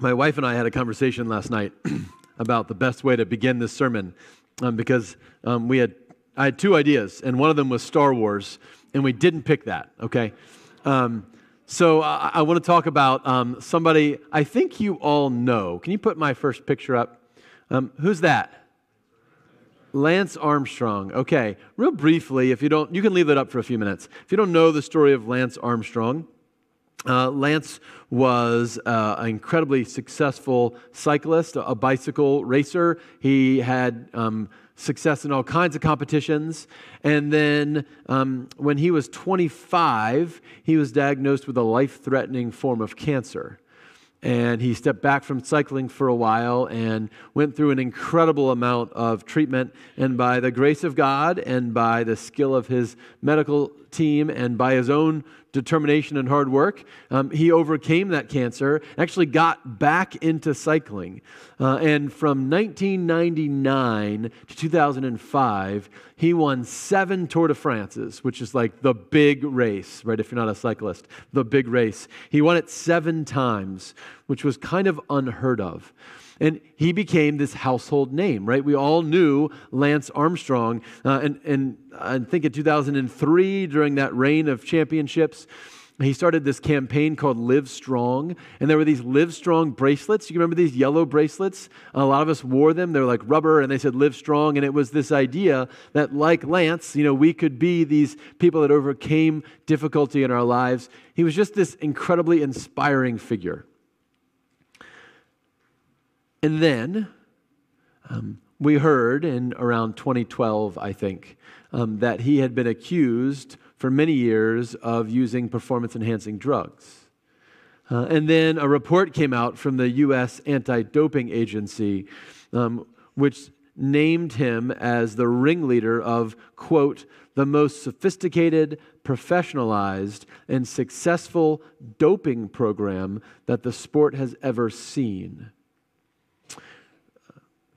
my wife and I had a conversation last night about the best way to begin this sermon um, because um, we had I had two ideas, and one of them was Star Wars, and we didn't pick that. Okay, um, so I, I want to talk about um, somebody I think you all know. Can you put my first picture up? Um, who's that? Lance Armstrong. Okay, real briefly, if you don't, you can leave that up for a few minutes. If you don't know the story of Lance Armstrong, uh, Lance was uh, an incredibly successful cyclist, a bicycle racer. He had um, success in all kinds of competitions. And then um, when he was 25, he was diagnosed with a life threatening form of cancer and he stepped back from cycling for a while and went through an incredible amount of treatment. And by the grace of God and by the skill of his medical team and by his own determination and hard work, um, he overcame that cancer, actually got back into cycling. Uh, and from 1999 to 2005, he won seven Tour de France's, which is like the big race, right? If you're not a cyclist, the big race. He won it seven times, which was kind of unheard of. And he became this household name, right? We all knew Lance Armstrong. Uh, and, and I think in 2003, during that reign of championships, he started this campaign called Live Strong. And there were these Live Strong bracelets. You remember these yellow bracelets? A lot of us wore them. They were like rubber and they said Live Strong. And it was this idea that, like Lance, you know, we could be these people that overcame difficulty in our lives. He was just this incredibly inspiring figure. And then um, we heard in around 2012, I think, um, that he had been accused for many years of using performance enhancing drugs. Uh, and then a report came out from the U.S. Anti Doping Agency, um, which named him as the ringleader of, quote, the most sophisticated, professionalized, and successful doping program that the sport has ever seen.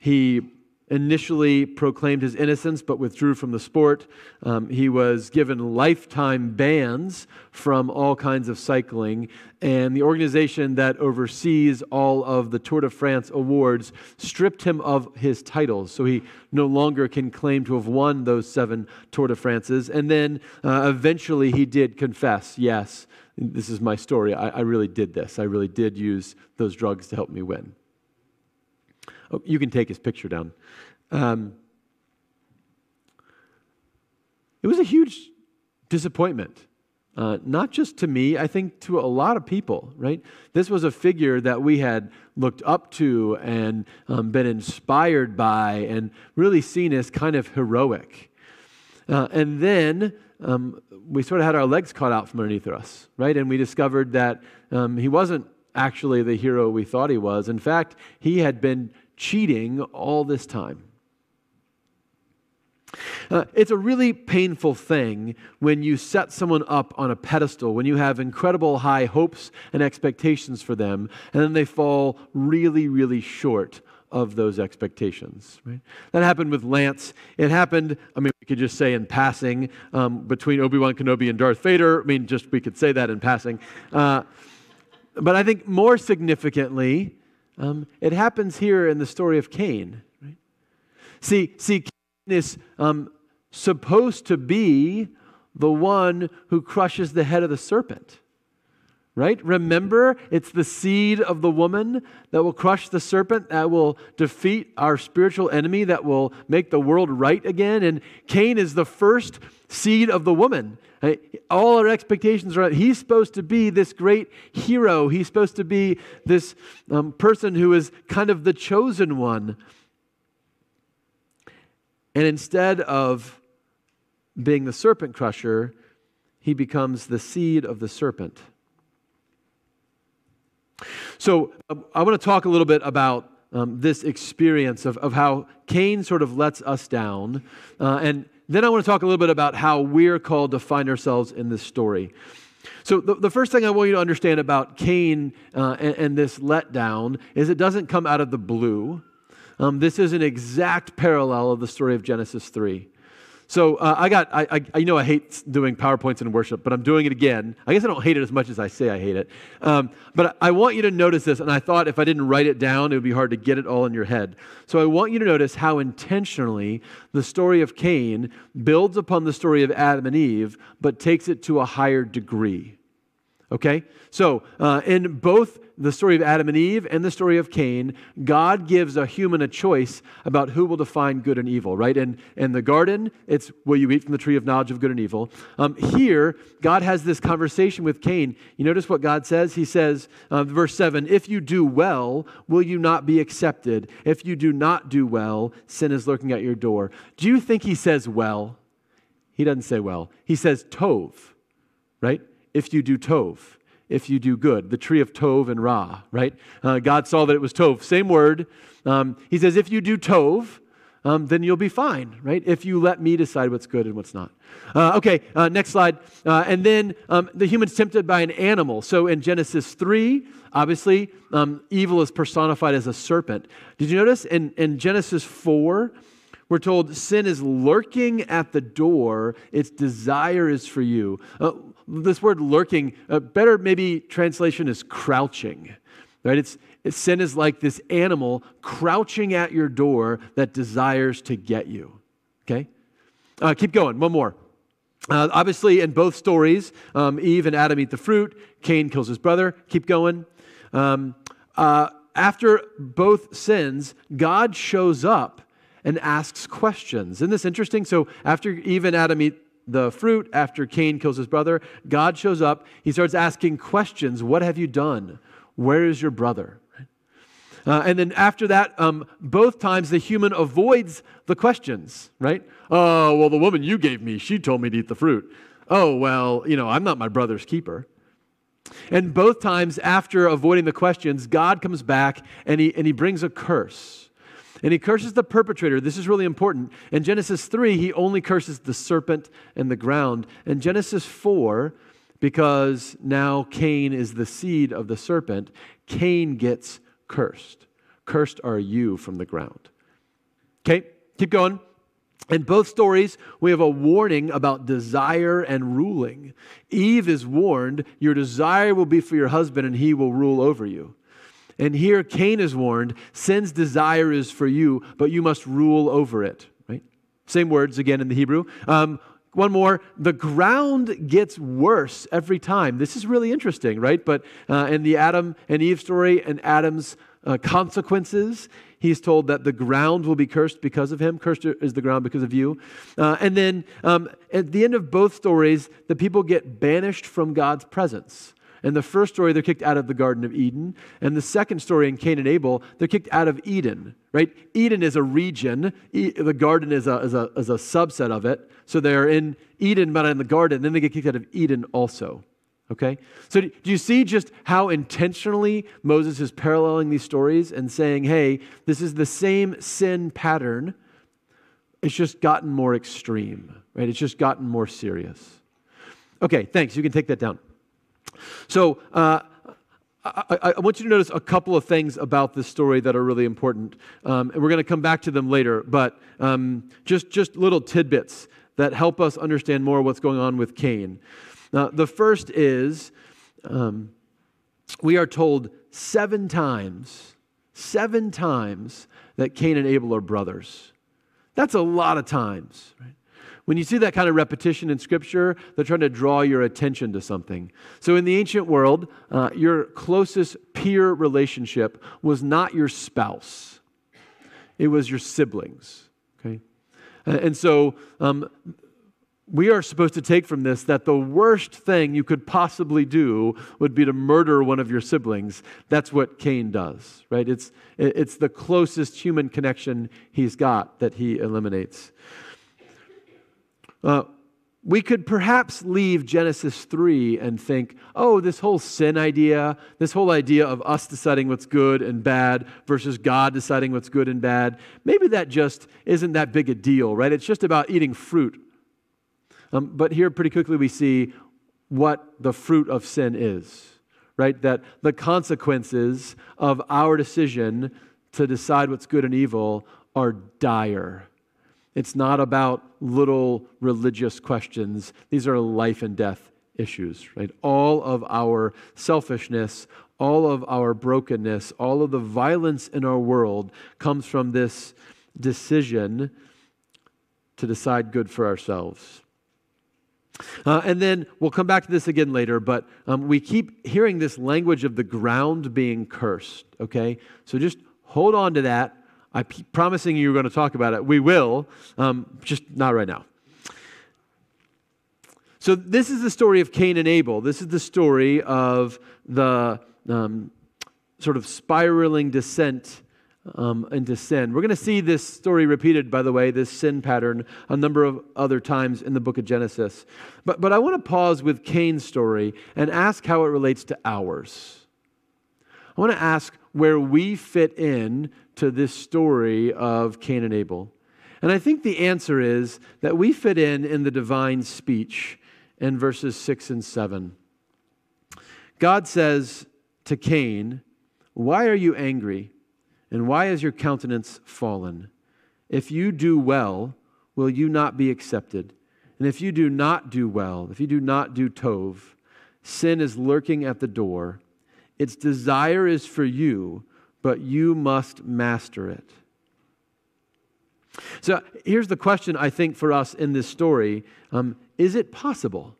He initially proclaimed his innocence but withdrew from the sport. Um, he was given lifetime bans from all kinds of cycling, and the organization that oversees all of the Tour de France awards stripped him of his titles, so he no longer can claim to have won those seven Tour de France's. And then uh, eventually he did confess, yes. This is my story. I, I really did this. I really did use those drugs to help me win. Oh, you can take his picture down. Um, it was a huge disappointment. Uh, not just to me, I think to a lot of people, right? This was a figure that we had looked up to and um, been inspired by and really seen as kind of heroic. Uh, and then um, we sort of had our legs caught out from underneath us, right? And we discovered that um, he wasn't actually the hero we thought he was. In fact, he had been cheating all this time. Uh, it's a really painful thing when you set someone up on a pedestal, when you have incredible high hopes and expectations for them, and then they fall really, really short of those expectations. Right? That happened with Lance. It happened, I mean, we could just say in passing, um, between Obi Wan Kenobi and Darth Vader. I mean, just we could say that in passing. Uh, but I think more significantly, um, it happens here in the story of Cain. Right? See, see, Cain is um, supposed to be the one who crushes the head of the serpent. Right? Remember, it's the seed of the woman that will crush the serpent, that will defeat our spiritual enemy, that will make the world right again. And Cain is the first seed of the woman. All our expectations are he's supposed to be this great hero. He's supposed to be this um, person who is kind of the chosen one. And instead of being the serpent crusher, he becomes the seed of the serpent. So uh, I want to talk a little bit about um, this experience of, of how Cain sort of lets us down. Uh, and then I want to talk a little bit about how we're called to find ourselves in this story. So, the, the first thing I want you to understand about Cain uh, and, and, this letdown is it doesn't come out of the blue. Um, this is an exact parallel of the story of Genesis 3. So uh, I got, I, I, you know, I hate doing PowerPoints in worship, but I'm doing it again. I guess I don't hate it as much as I say I hate it. Um, but I want you to notice this, and I thought if I didn't write it down, it would be hard to get it all in your head. So I want you to notice how intentionally the story of Cain builds upon the story of Adam and Eve, but takes it to a higher degree. Okay? So, uh, in both the story of Adam and Eve and the story of Cain, God gives a human a choice about who will define good and evil, right? And in the garden, it's will you eat from the tree of knowledge of good and evil. Um, here, God has this conversation with Cain. You notice what God says? He says, uh, verse 7 If you do well, will you not be accepted? If you do not do well, sin is lurking at your door. Do you think he says well? He doesn't say well. He says tov, right? If you do tov if you do good. The tree of Tov and Ra, right? Uh, God saw that it was Tov. Same word. Um, he says, if you do Tov, um, then you'll be fine, right? If you let me decide what's good and what's not. Uh, okay, uh, next slide. Uh, and then um, the human's tempted by an animal. So in Genesis 3, obviously, um, evil is personified as a serpent. Did you notice in, in Genesis 4, we're told sin is lurking at the door, its desire is for you. Uh, this word lurking, a better maybe translation is crouching, right? It's, it's, sin is like this animal crouching at your door that desires to get you, okay? Uh, keep going, one more. Uh, obviously, in both stories, um, Eve and Adam eat the fruit, Cain kills his brother. Keep going. Um, uh, after both sins, God shows up and asks questions. Isn't this interesting? So, after Eve and Adam eat the fruit after Cain kills his brother. God shows up. He starts asking questions What have you done? Where is your brother? Uh, and then after that, um, both times the human avoids the questions, right? Oh, well, the woman you gave me, she told me to eat the fruit. Oh, well, you know, I'm not my brother's keeper. And both times after avoiding the questions, God comes back and he, and he brings a curse. And he curses the perpetrator. This is really important. In Genesis 3, he only curses the serpent and the ground. In Genesis 4, because now Cain is the seed of the serpent, Cain gets cursed. Cursed are you from the ground. Okay, keep going. In both stories, we have a warning about desire and ruling. Eve is warned, Your desire will be for your husband, and he will rule over you. And here Cain is warned sin's desire is for you, but you must rule over it, right? Same words again in the Hebrew. Um, one more, the ground gets worse every time. This is really interesting, right? But uh, in the Adam and Eve story and Adam's uh, consequences, he's told that the ground will be cursed because of him. Cursed is the ground because of you. Uh, and then um, at the end of both stories, the people get banished from God's presence. In the first story, they're kicked out of the Garden of Eden. And the second story in Cain and Abel, they're kicked out of Eden, right? Eden is a region, e- the garden is a, is, a, is a subset of it. So they're in Eden, but in the garden. Then they get kicked out of Eden also. Okay? So do you see just how intentionally Moses is paralleling these stories and saying, hey, this is the same sin pattern, it's just gotten more extreme, right? It's just gotten more serious. Okay, thanks. You can take that down. So, uh, I, I, want you to notice a couple of things about this story that are really important. Um, and we're going to come back to them later, but um, just, just little tidbits that help us understand more what's going on with Cain. Now, the first is um, we are told seven times, seven times that Cain and Abel are brothers. That's a lot of times, right? When you see that kind of repetition in Scripture, they're trying to draw your attention to something. So, in the ancient world, uh, your closest peer relationship was not your spouse, it was your siblings. Okay? And so, um, we are supposed to take from this that the worst thing you could possibly do would be to murder one of your siblings. That's what Cain does, right? It's, it's the closest human connection he's got that he eliminates. Uh, we could perhaps leave Genesis 3 and think, oh, this whole sin idea, this whole idea of us deciding what's good and bad versus God deciding what's good and bad, maybe that just isn't that big a deal, right? It's just about eating fruit. Um, but here, pretty quickly, we see what the fruit of sin is, right? That the consequences of our decision to decide what's good and evil are dire It's not about little religious questions. These are life and death issues, right? All of our selfishness, all of our brokenness, all of the violence in our world comes from this decision to decide good for ourselves. Uh, and then we'll come back to this again later, but um, we keep hearing this language of the ground being cursed, okay? So just hold on to that. I'm promising you we're going to talk about it. We will, um, just not right now. So, this is the story of Cain and Abel. This is the story of the um, sort of spiraling descent um, into sin. We're going to see this story repeated, by the way, this sin pattern, a number of other times in the book of Genesis. But, but I want to pause with Cain's story and ask how it relates to ours. I want to ask where we fit in to this story of Cain and Abel. And I think the answer is that we fit in in the divine speech in verses 6 and 7. God says to Cain, Why are you angry? And why is your countenance fallen? If you do well, will you not be accepted? And if you do not do well, if you do not do tov, sin is lurking at the door. Its desire is for you, but you must master it. So here's the question I think for us in this story um, Is it possible?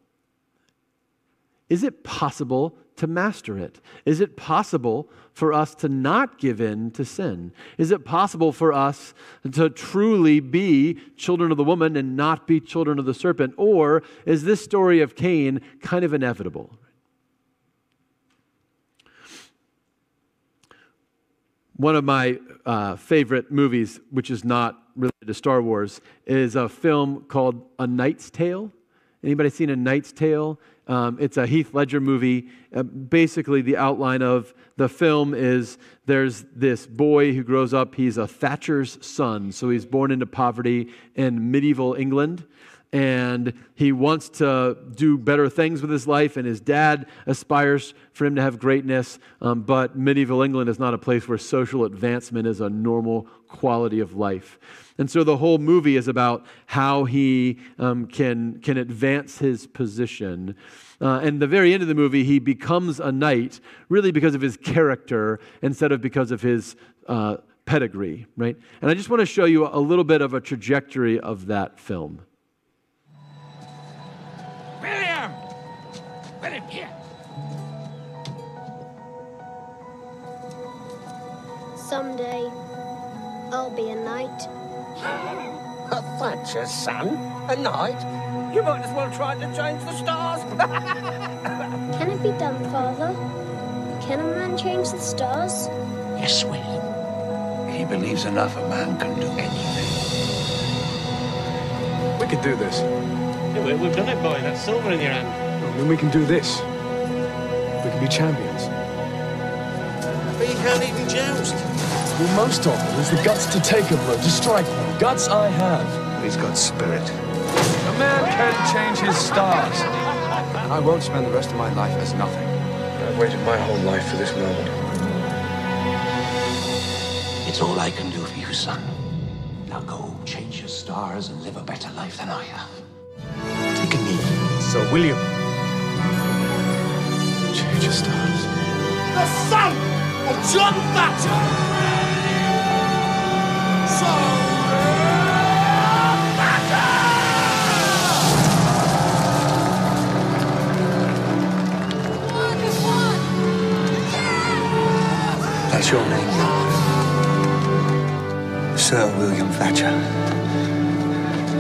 Is it possible to master it? Is it possible for us to not give in to sin? Is it possible for us to truly be children of the woman and not be children of the serpent? Or is this story of Cain kind of inevitable? One of my uh, favorite movies, which is not related to Star Wars, is a film called A Knight's Tale. Anybody seen A Knight's Tale? Um, it's a Heath Ledger movie. Uh, basically, the outline of the film is there's this boy who grows up. He's a Thatcher's son, so he's born into poverty in medieval England and he wants to do better things with his life, and his dad aspires for him to have greatness. Um, but medieval England is not a place where social advancement is a normal quality of life. And so the whole movie is about how he um, can, can advance his position. Uh, and the very end of the movie, he becomes a knight really because of his character instead of because of his uh, pedigree, right? And I just want to show you a little bit of a trajectory of that film. Let him here. Someday, I'll be a knight. a Thatcher's son? A knight? You might as well try to change the stars. Can it be done, Father? Can a man change the stars? Yes, William. He believes enough a man can do anything. We could do this. Yeah, we- we've done it, boy. That's silver in your hand. And then we can do this. We can be champions. But you can't even joust. Well, most of them it is the guts to take a blow, to strike one. Guts I have. He's got spirit. A man can change his stars. I won't spend the rest of my life as nothing. I've waited my whole life for this moment. It's all I can do for you, son. Now go change your stars and live a better life than I have. Take a knee. Sir William. Change your stars. the son of John Thatcher. That's your name, Sir William Thatcher.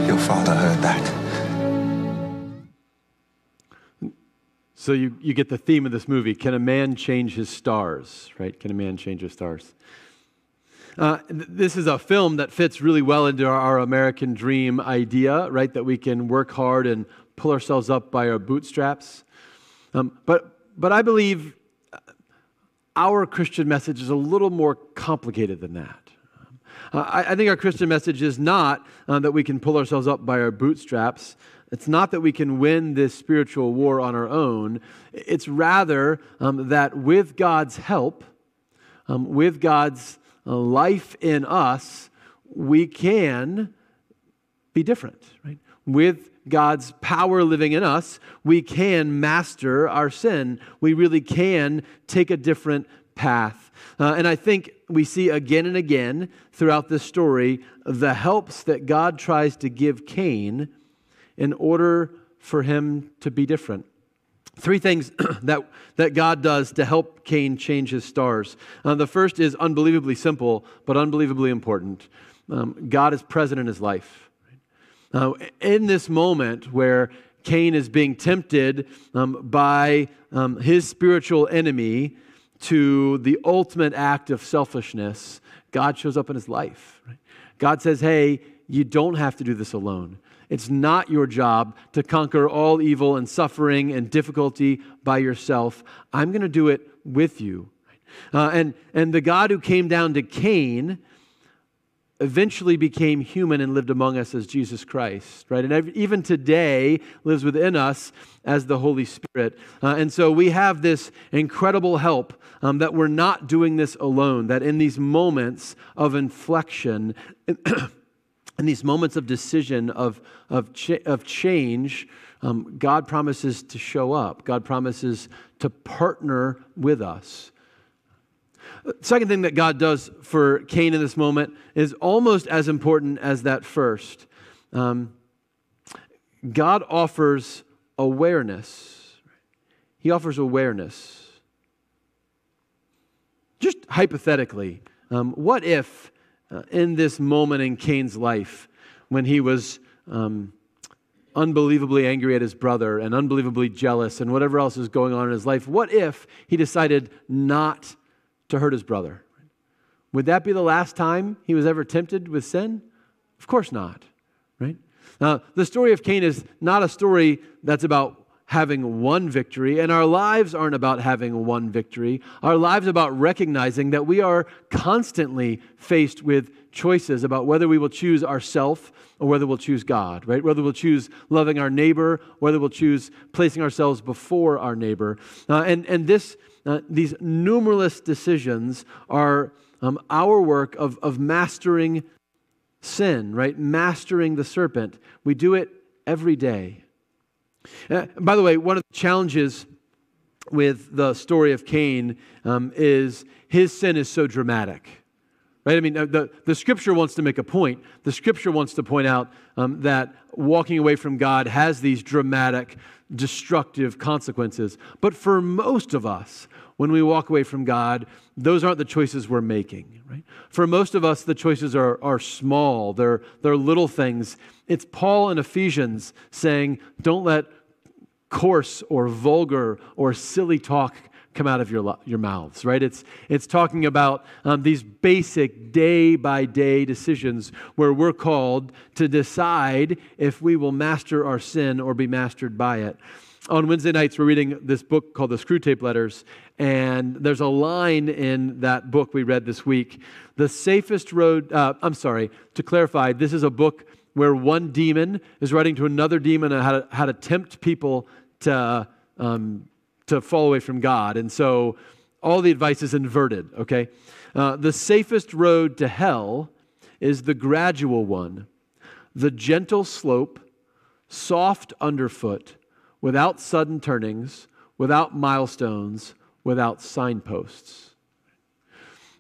Your father heard that. So you, you get the theme of this movie. Can a man change his stars, right? Can a man change his stars? Uh, th- this is a film that fits really well into our, our American dream idea, right? That we can work hard and pull ourselves up by our bootstraps. Um, but, but I believe our Christian message is a little more complicated than that. Uh, I, I think our Christian message is not uh, that we can pull ourselves up by our bootstraps. It's not that we can win this spiritual war on our own. It's rather um, that with God's help, um, with God's uh, life in us, we can be different, right? With God's power living in us, we can master our sin. We really can take a different path. Uh, and I think we see again and again throughout this story the helps that God tries to give Cain in order for him to be different. Three things that, that God does to help Cain change his stars. Uh, the first is unbelievably simple, but unbelievably important. Um, God is present in his life. Uh, in this moment where Cain is being tempted um, by um, his spiritual enemy to the ultimate act of selfishness, God shows up in his life. Right? God says, Hey, you don't have to do this alone. It's not your job to conquer all evil and suffering and difficulty by yourself. I'm going to do it with you. Uh, and, and the God who came down to Cain eventually became human and lived among us as Jesus Christ, right? And even today lives within us as the Holy Spirit. Uh, and so we have this incredible help um, that we're not doing this alone, that in these moments of inflection, in these moments of decision, of, of, cha- of change, um, God promises to show up. God promises to partner with us. Second thing that God does for Cain in this moment is almost as important as that first. Um, God offers awareness. He offers awareness. Just hypothetically, um, what if uh, in this moment in Cain's life, when he was um, unbelievably angry at his brother and unbelievably jealous and whatever else is going on in his life, what if he decided not to hurt his brother? Would that be the last time he was ever tempted with sin? Of course not, right? Now, the story of Cain is not a story that's about having one victory, and our lives aren't about having one victory. Our lives about recognizing that we are constantly faced with choices about whether we will choose ourself or whether we'll choose God, right? Whether we'll choose loving our neighbor, whether we'll choose placing ourselves before our neighbor. Uh, and and this, uh, these numerous decisions are um, our work of, of mastering sin, right? Mastering the serpent. We do it every day. Uh, by the way, one of the challenges with the story of Cain um, is his sin is so dramatic. Right? I mean, uh, the, the scripture wants to make a point. The scripture wants to point out um, that walking away from God has these dramatic, destructive consequences. But for most of us, when we walk away from God, those aren't the choices we're making, right? For most of us, the choices are, are small, they're, they're little things. It's Paul in Ephesians saying, don't let coarse or vulgar or silly talk come out of your, your mouths, right? It's, it's talking about um, these basic day by day decisions where we're called to decide if we will master our sin or be mastered by it on Wednesday nights, we're reading this book called the Screwtape Letters, and there's a line in that book we read this week. The safest road, uh, I'm sorry, to clarify, this is a book where one demon is writing to another demon on how to, how to tempt people to, um, to fall away from God. And so all the advice is inverted, okay? Uh, the safest road to hell is the gradual one, the gentle slope, soft underfoot without sudden turnings, without milestones, without signposts.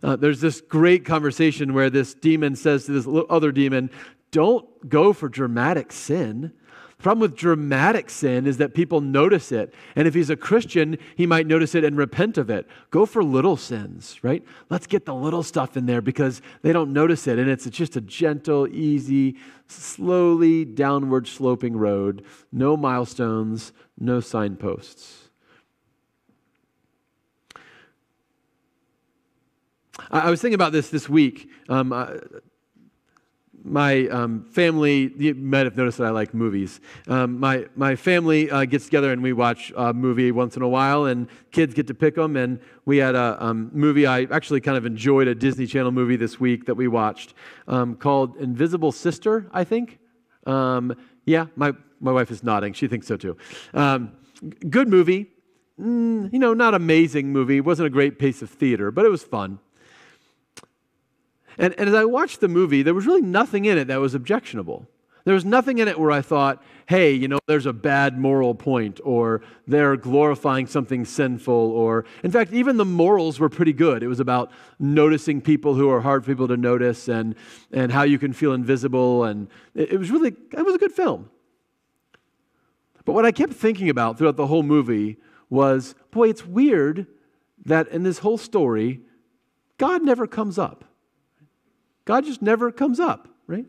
Uh, there's this great conversation where this demon says to this other demon, Don't go for dramatic sin. The problem with dramatic sin is that people notice it. And if he's a Christian, he might notice it and repent of it. Go for little sins, right? Let's get the little stuff in there because they don't notice it. And it's just a gentle, easy, slowly downward sloping road. No milestones, no signposts. I, was thinking about this this week. Um, my um, family, you might have noticed that I like movies. Um, my, my family uh, gets together and we watch a movie once in a while, and kids get to pick them. And we had a um, movie, I actually kind of enjoyed a Disney Channel movie this week that we watched um, called Invisible Sister, I think. Um, yeah, my, my wife is nodding. She thinks so too. Um, good movie. Mm, you know, not amazing movie. It wasn't a great piece of theater, but it was fun. And, and as I watched the movie, there was really nothing in it that was objectionable. There was nothing in it where I thought, hey, you know, there's a bad moral point, or they're glorifying something sinful, or in fact, even the morals were pretty good. It was about noticing people who are hard for people to notice and, and how you can feel invisible. And it, it was really, it was a good film. But what I kept thinking about throughout the whole movie was boy, it's weird that in this whole story, God never comes up. God just never comes up, right?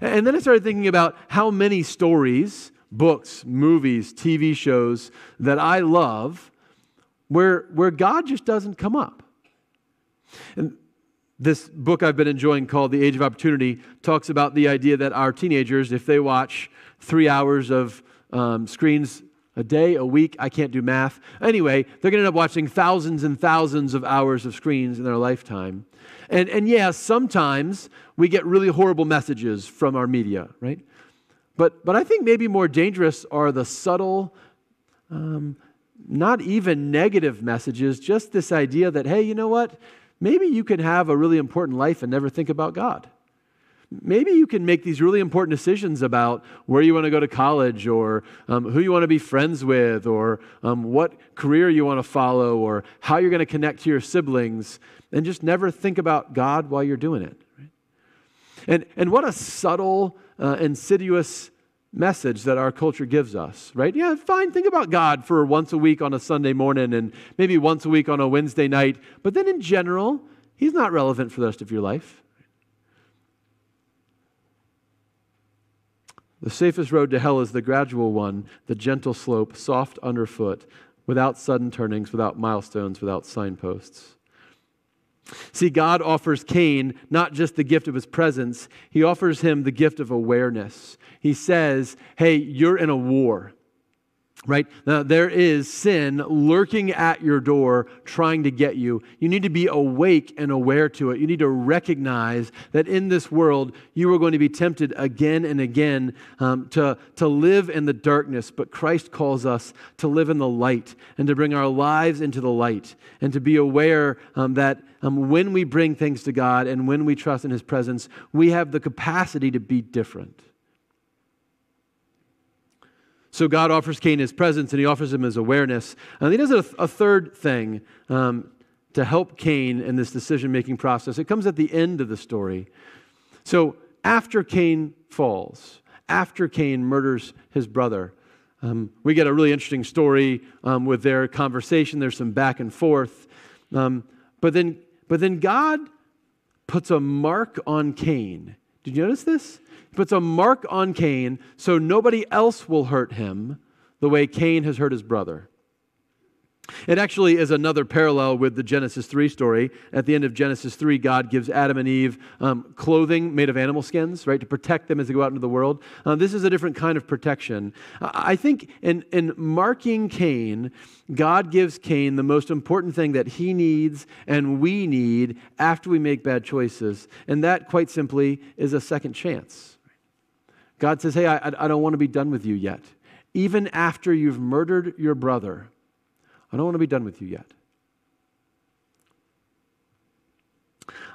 And then I started thinking about how many stories, books, movies, TV shows that I love where, where God just doesn't come up. And this book I've been enjoying called The Age of Opportunity talks about the idea that our teenagers, if they watch three hours of um, screens a day, a week, I can't do math. Anyway, they're going to end up watching thousands and thousands of hours of screens in their lifetime. And, and yeah, sometimes we get really horrible messages from our media, right? But, but I think maybe more dangerous are the subtle, um, not even negative messages, just this idea that, hey, you know what? Maybe you can have a really important life and never think about God maybe you can make these really important decisions about where you want to go to college or um, who you want to be friends with or um, what career you want to follow or how you're going to connect to your siblings and just never think about God while you're doing it. And, and what a subtle, uh, insidious message that our culture gives us, right? Yeah, fine, think about God for once a week on a Sunday morning and maybe once a week on a Wednesday night, but then in general, He's not relevant for the rest of your life. The safest road to hell is the gradual one, the gentle slope, soft underfoot, without sudden turnings, without milestones, without signposts. See, God offers Cain not just the gift of his presence, he offers him the gift of awareness. He says, Hey, you're in a war right? Now, there is sin lurking at your door trying to get you. You need to be awake and aware to it. You need to recognize that in this world, you are going to be tempted again and again um, to, to live in the darkness, but Christ calls us to live in the light and to bring our lives into the light and to be aware um, that um, when we bring things to God and when we trust in His presence, we have the capacity to be different. So God offers Cain his presence and he offers him his awareness. And he does a, a third thing um, to help Cain in this decision making process. It comes at the end of the story. So after Cain falls, after Cain murders his brother, um, we get a really interesting story um, with their conversation. There's some back and forth. Um, but, then, but then God puts a mark on Cain. Did you notice this? He puts a mark on Cain so nobody else will hurt him the way Cain has hurt his brother. It actually is another parallel with the Genesis 3 story. At the end of Genesis 3, God gives Adam and Eve um, clothing made of animal skins, right, to protect them as they go out into the world. Uh, this is a different kind of protection. I think in, in marking Cain, God gives Cain the most important thing that he needs and we need after we make bad choices. And that, quite simply, is a second chance. God says, Hey, I, I don't want to be done with you yet. Even after you've murdered your brother, I don't want to be done with you yet.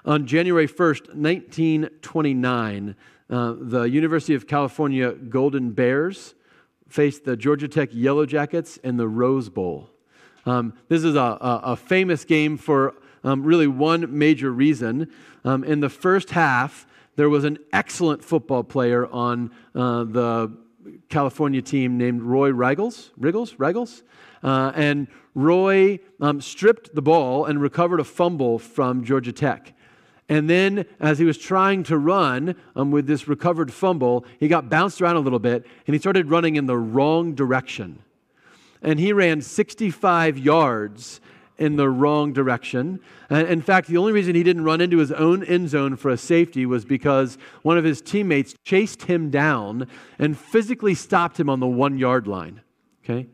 On January 1st, 1929, uh, the University of California Golden Bears faced the Georgia Tech Yellow Jackets in the Rose Bowl. Um, this is a, a, a, famous game for um, really one major reason. Um, in the first half, there was an excellent football player on uh, the California team named Roy Riggles. Riggles? Riggles? Uh, and Roy um, stripped the ball and recovered a fumble from Georgia Tech. And then, as he was trying to run um, with this recovered fumble, he got bounced around a little bit and he started running in the wrong direction. And he ran 65 yards in the wrong direction. And in fact, the only reason he didn't run into his own end zone for a safety was because one of his teammates chased him down and physically stopped him on the one yard line. Okay?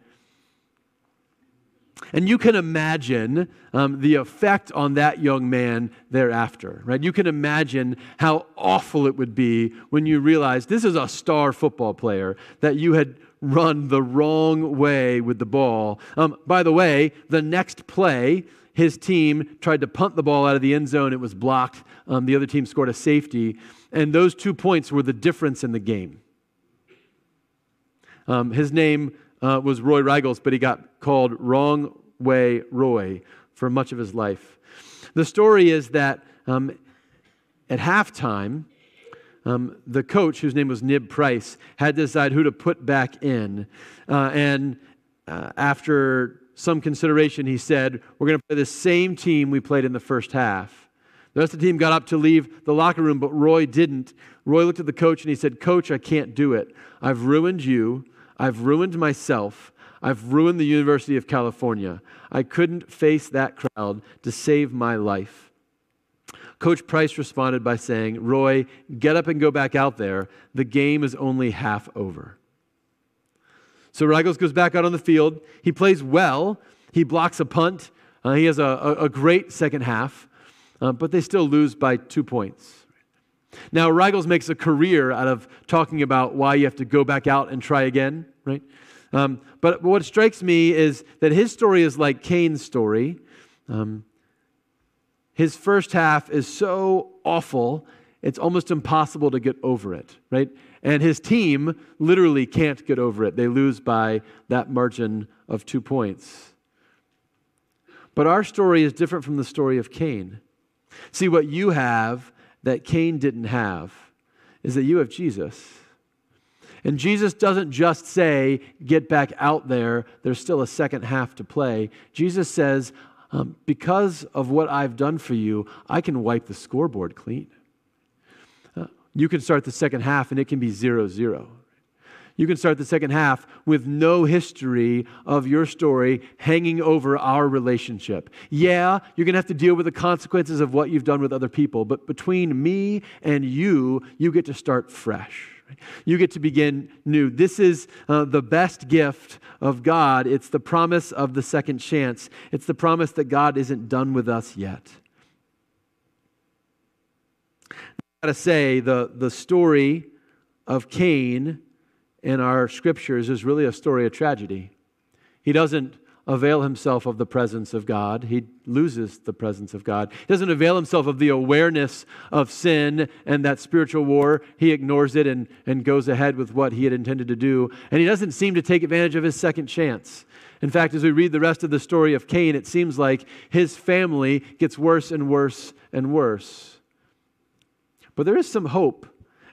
And you can imagine um, the effect on that young man thereafter, right? You can imagine how awful it would be when you realize this is a star football player that you had run the wrong way with the ball. Um, by the way, the next play, his team tried to punt the ball out of the end zone. It was blocked. Um, the other team scored a safety. And those two points were the difference in the game. Um, his name uh, was Roy Riegels, but he got called Wrong Way Roy for much of his life. The story is that um, at halftime, um, the coach, whose name was Nib Price, had to decide who to put back in. Uh, and uh, after some consideration, he said, We're going to play the same team we played in the first half. The rest of the team got up to leave the locker room, but Roy didn't. Roy looked at the coach and he said, Coach, I can't do it. I've ruined you. I've ruined myself. I've ruined the University of California. I couldn't face that crowd to save my life. Coach Price responded by saying, Roy, get up and go back out there. The game is only half over. So Riegels goes back out on the field. He plays well. He blocks a punt. Uh, he has a, a, a, great second half, uh, but they still lose by two points. Now, Riegels makes a career out of talking about why you have to go back out and try again, right? Um, but what strikes me is that his story is like Cain's story. Um, his first half is so awful, it's almost impossible to get over it, right? And his team literally can't get over it. They lose by that margin of two points. But our story is different from the story of Cain. See, what you have that Cain didn't have is that you have Jesus. And Jesus doesn't just say, get back out there, there's still a second half to play. Jesus says, um, because of what I've done for you, I can wipe the scoreboard clean. Uh, you can start the second half and it can be zero zero. You can start the second half with no history of your story hanging over our relationship. Yeah, you're going to have to deal with the consequences of what you've done with other people, but between me and you, you get to start fresh. You get to begin new. This is uh, the best gift of God. It's the promise of the second chance, it's the promise that God isn't done with us yet. I gotta say, the, the story of Cain in our scriptures is really a story of tragedy. He doesn't avail himself of the presence of God. He loses the presence of God. He doesn't avail himself of the awareness of sin and that spiritual war. He ignores it and, and goes ahead with what he had intended to do. And he doesn't seem to take advantage of his second chance. In fact, as we read the rest of the story of Cain, it seems like his family gets worse and worse and worse. But there is some hope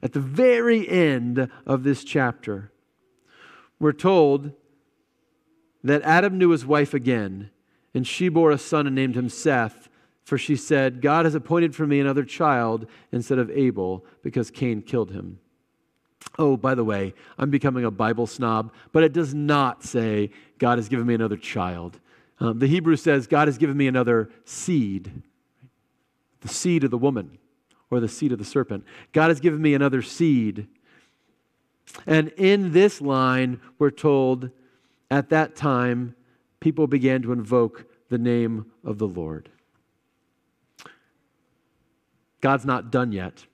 at the very end of this chapter. We're told that Adam knew his wife again, and she bore a son and named him Seth, for she said, God has appointed for me another child instead of Abel, because Cain killed him. Oh, by the way, I'm becoming a Bible snob, but it does not say God has given me another child. Um, the Hebrew says God has given me another seed, the seed of the woman or the seed of the serpent. God has given me another seed. And in this line, we're told at that time, people began to invoke the name of the Lord. God's not done yet.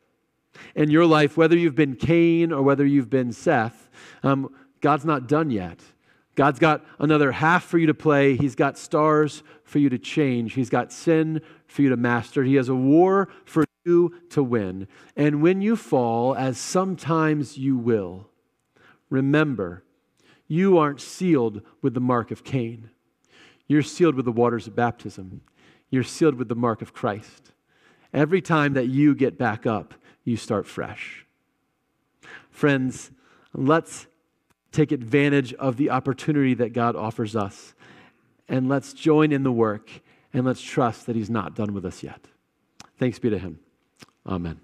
In your life, whether you've been Cain or whether you've been Seth, um, God's not done yet. God's got another half for you to play. He's got stars for you to change. He's got sin for you to master. He has a war for you to win. And when you fall, as sometimes you will, remember you aren't sealed with the mark of Cain. You're sealed with the waters of baptism. You're sealed with the mark of Christ. Every time that you get back up, you start fresh. Friends, let's take advantage of the opportunity that God offers us and let's join in the work and let's trust that He's not done with us yet. Thanks be to Him. Amen.